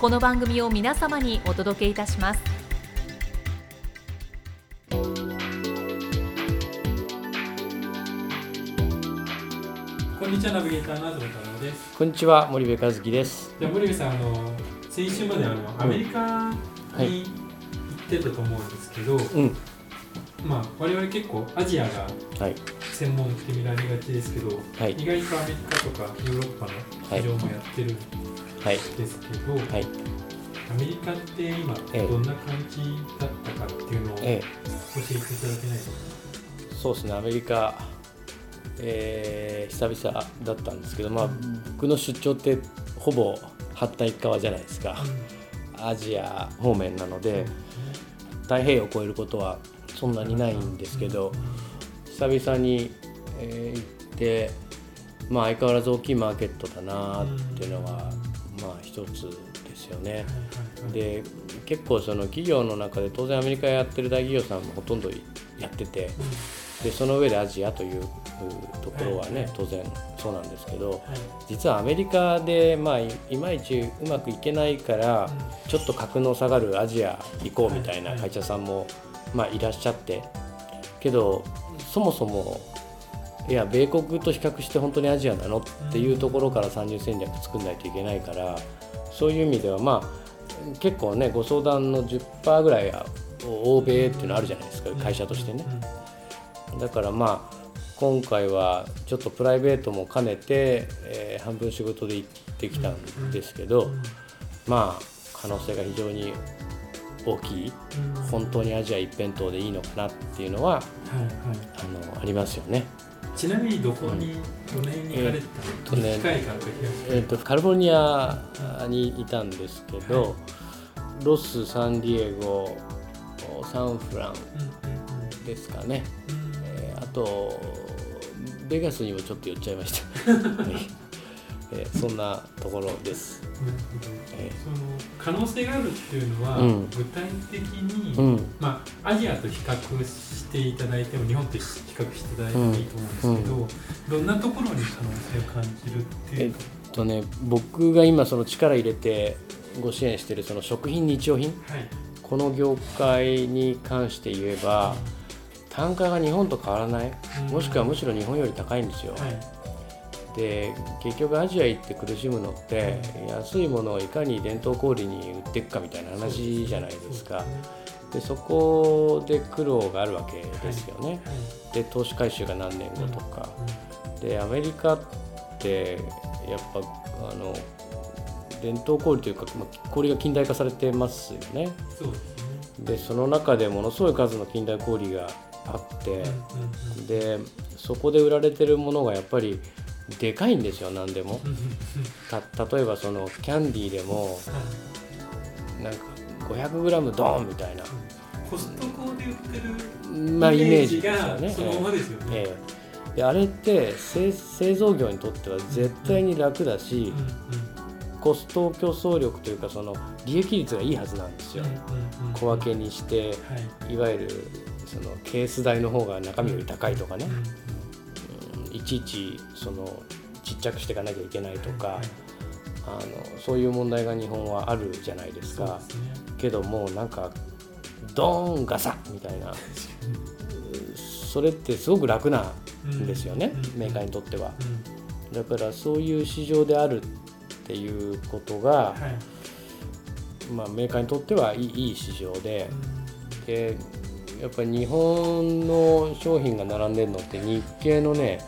この番組を皆様にお届けいたします。こんにちはナビゲーターの東太郎です。こんにちは森部和樹です。じゃあ森部さんあの先週まであのアメリカに行ってたと思うんですけど、うん、まあ我々結構アジアがはい、専門って見られがちですけど、はい、意外とアメリカとかヨーロッパの市場もやってるんはい、ですけど、はい、アメリカって今ええ。どんな感じだったかっていうのを教え。えていただけないですか、え、そうですね、アメリカ、えー、久々だったんですけど、まあ、僕の出張ってほぼ八対一側じゃないですか。アジア方面なので、太平洋を越えることはそんなにないんですけど、久々に、えー行って、まあ、相変わらず大きいマーケットだなっていうのは、まあ、一つですよね。で結構その企業の中で当然アメリカやってる大企業さんもほとんどやっててでその上でアジアというところはね当然そうなんですけど実はアメリカでまあいいまいちうまくいけないからちょっと格の下がるアジア行こうみたいな会社さんもまあいらっしゃって。けどそもそもいや米国と比較して本当にアジアなのっていうところから参入戦略作んないといけないからそういう意味ではまあ結構ねご相談の10%ぐらいは欧米っていうのあるじゃないですか会社としてね。だからまあ今回はちょっとプライベートも兼ねて、えー半分仕事で行ってきたんですけどまあ可能性が非常に大きい本当にアジア一辺倒でいいのかなっていうのははいはい。あのありますよね。ちなみにどこに、どの辺に行かれてたの、えーねえー、とカリフォルニアにいたんですけど、ロス、サンディエゴ、サンフランうんですかね、うんうんえーあとベガスにもちょっと寄っちゃいました、は いえーそんなところです。なるほど。えその可能性があるっていうのは、うん。具体的に、うん。まあ、アジアと比較していただいても日本と比較していただいてもいいと思うんですけど、どんなところに可能性を感じるっていうか、とね、僕が今その力入れてご支援しているその食品日用品？はい。この業界に関して言えば単価が日本と変わらない？もしくはむしろ日本より高いんですよ。はいで結局アジア行って苦しむのって安いものをいかに伝統小売に売っていくかみたいな話じゃないですか。でそこで苦労があるわけですよね。で投資回収が何年後とか。でアメリカってやっぱあの伝統小売というか、まあ、小売が近代化されてますよね。ですね。でその中でものすごい数の近代小売があって。でそこで売られてるものがやっぱりでかいんですよ何でも。例えばそのキャンディーでもなんか 500g ドーンみたいな、コストコで売ってるまあ、イメージですよね。がそのままですよね、ええ。であれって製製造業にとっては絶対に楽だしうんコスト競争力というかその利益率がいいはずなんですよ。小分けにしてはい。いわゆるそのケース代の方が中身より高いとかね。うんうんうんいちいちそのちっちゃくしていかなきゃいけないとかはい。あのそういう問題が日本はあるじゃないですか。ね。けどもうなんかドーンガサッみたいな それってすごく楽なんですよね、うん。メーカーにとっては。うん。だからそういう市場であるっていうことがはい。まあ、メーカーにとってはいいいい市場ででやっぱり日本の商品が並んでるのって日系のね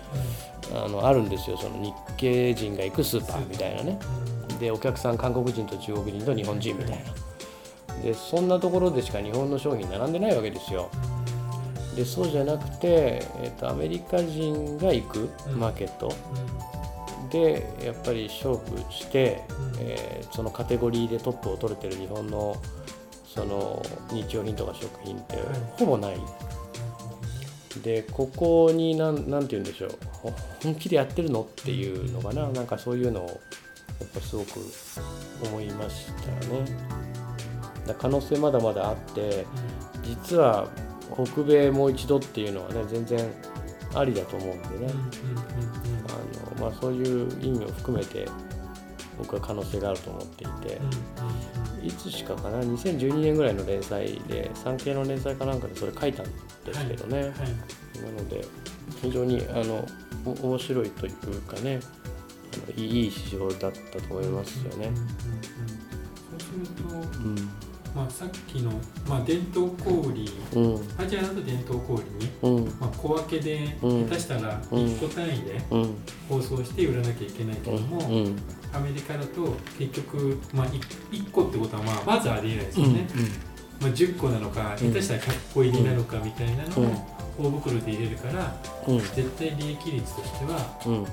あのあるんですよ。その日系人が行くスーパーみたいなね。でお客さん韓国人と中国人と日本人みたいな。でそんなところでしか日本の商品並んでないわけですよ。でそうじゃなくて、えー、とアメリカ人が行くマーケット。でやっぱり勝負して、えーそのカテゴリーでトップを取れてる日本のその日用品とか食品ってほぼない。でここになんなんて言うんでしょう。ほ本気でやってるのっていうのかな。なんかそういうのをやっぱすごく思いましたよね。だ可能性まだまだあって実は北米もう一度っていうのはね全然ありだと思うんでね、あのまあ、そういう意味を含めて僕は可能性があると思っていて、いつしかかな2012年ぐらいの連載で産経の連載かなんかでそれ書いたんですけどね、なので非常にあのお面白いというかねあのいいいい市場だったと思いますよね。そうすると、うんまあ、さっきの、まあ、伝統小売うん。アジアだと伝統小売に、うん。まあ、小分けでうん。下手したらうん。1個単位でうん。包装して売らなきゃいけないけども、うん。アメリカだと結局、まあ、1, 個ってことはまあまずありえないですよね、まあ、10個なのかうん。下手したら100個入りなのかみたいなのうん。を大袋で入れるからうん。絶対利益率としてはうん。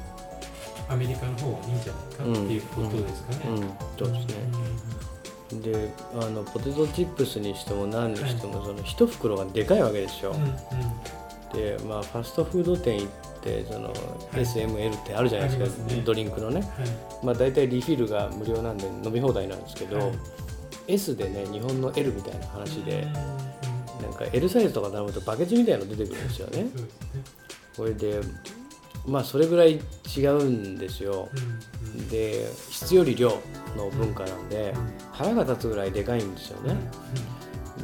アメリカの方がいいんじゃないかっていうことですかね。うん。そうですね。であのポテトチップスにしても何にしても、その一袋がでかいわけですよ。うんうん。でまあファストフード店行ってその、い。SML ってあるじゃないですか。ね。ドリンクのね。はい。まあ大体リフィルが無料なんで飲み放題なんですけど、はい S でね日本の L みたいな話で、なんか L サイズとか頼むとバケツみたいなの出てくるんですよね。これでまあそれぐらい違うんですよ。うんうんで質より量の文化なんで腹が立つぐらいでかいんですよね。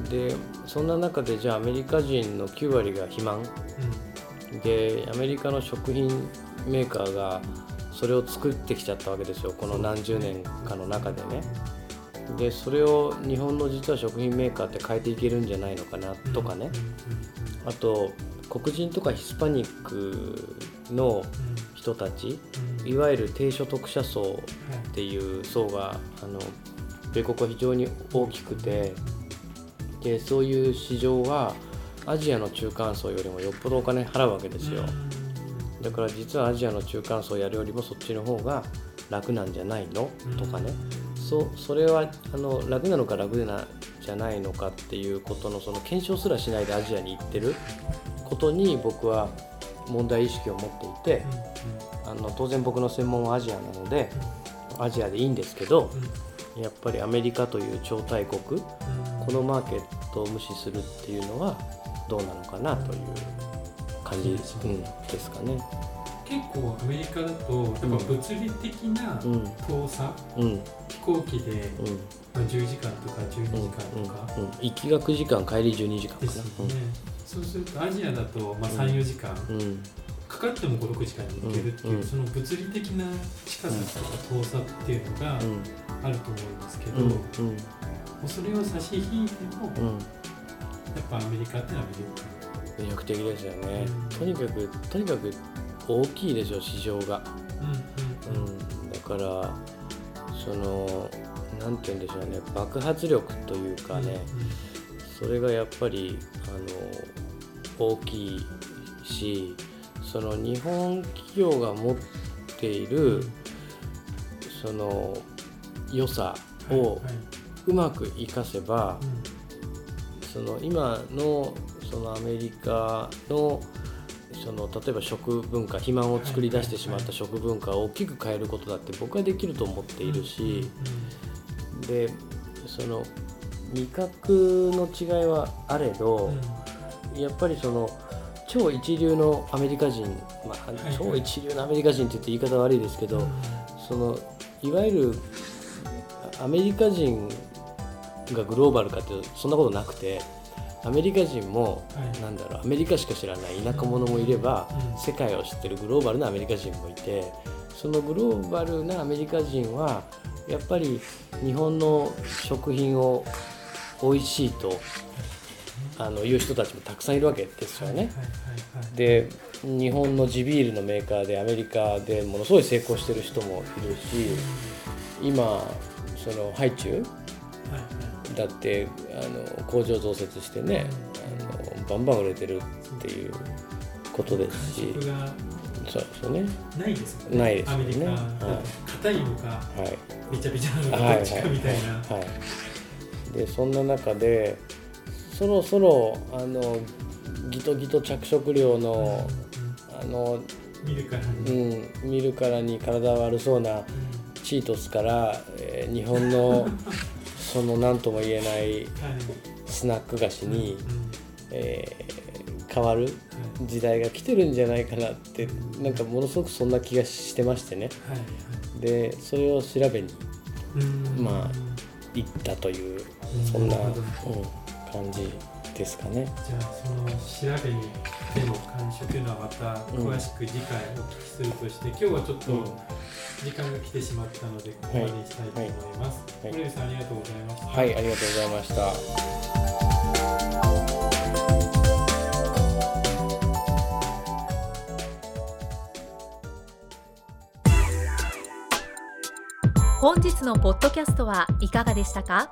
でそんな中でじゃあアメリカ人の9割が肥満。でアメリカの食品メーカーがそれを作ってきちゃったわけですよ。この何十年かの中でね。でそれを日本の実は食品メーカーって変えていけるんじゃないのかなとかね。あと黒人とかヒスパニックの人たちいわゆる低所得者層っていう層があの米国は非常に大きくてでそういう市場はアジアの中間層よりもよっぽどお金払うわけですよ。だから実はアジアの中間層やるよりもそっちの方が楽なんじゃないの？とかね。そそれはあの楽なのか楽なじゃないのかっていうことのその検証すらしないでアジアに行ってることに僕は問題意識を持っていてあの当然僕の専門はアジアなのでアジアでいいんですけどやっぱりアメリカという超大国このマーケットを無視するっていうのはどうなのかなという感じ、うん、ですかね。結構アメリカだとやっぱ物理的なうん遠さ、うん。飛行機で、うん。まあ、10時間とか12うん時間とか。うん。行きが9時間帰り12時間かな。ですよね、そうするとアジアだと、まあ、34時間、うん。うんかかっても56時間に行けるっていう、うんその物理的な近さとか遠さっていうのがうん。あると思うんですけど、うんもうそれを差し引いても、やうん。っぱアメリカってのは魅力魅力的ですよね。うん。とにかくとにかく大きいでしょ市場が、うんうんうん、だからそのなんて言うんでしょうね。爆発力というかね、それがやっぱりあの大きいしその日本企業が持っているその良さうんをうまく活かせばその今のそのアメリカのその例えば食文化肥満を作り出してしまった食文化を大きく変えることだって僕はできると思っているし、でその味覚の違いはあれど、やっぱりその超一流のアメリカ人、まあい超一流のアメリカ人って言って言い方悪いですけど、そのいわゆるアメリカ人がグローバルかっていうとそんなことなくてアメリカ人も、はい。なんだろうアメリカしか知らない田舎者もいれば、うん。世界を知ってるグローバルなアメリカ人もいてそのグローバルなアメリカ人はやっぱり日本の食品を美味しいとあのいう人たちもたくさんいるわけですよね。はいはいはいで日本の地ビールのメーカーでアメリカでものすごい成功してる人もいるし今そのハイチュウはいはいだってあの工場増設してねあのバンバン売れてるっていうことですし。そうですよね。ないですもんね。ないですよね。アメリカはい。硬いのかはい。びちゃびちゃなのかはい。どっちかみたいな。はい、でそんな中でそろそろあのギトギト着色料のあの、うん見るからうにん、見るからに体悪そうなチートスから、えー日本の その何とも言えないはい。スナック菓子に、うんえー変わる時代が来てるんじゃないかなってなんかものすごくそんな気がしてましてね。でそれを調べにうん。まあ行ったというそんな、感じですかね。じゃあその調べにでの感触というのはまた詳しく次回お聞きするとして、今日はちょっとうん時間が来てしまったのでここまでにしたいと思います。はい森部さんありがとうございました。はい、ありがとうございました。本日のポッドキャストはいかがでしたか？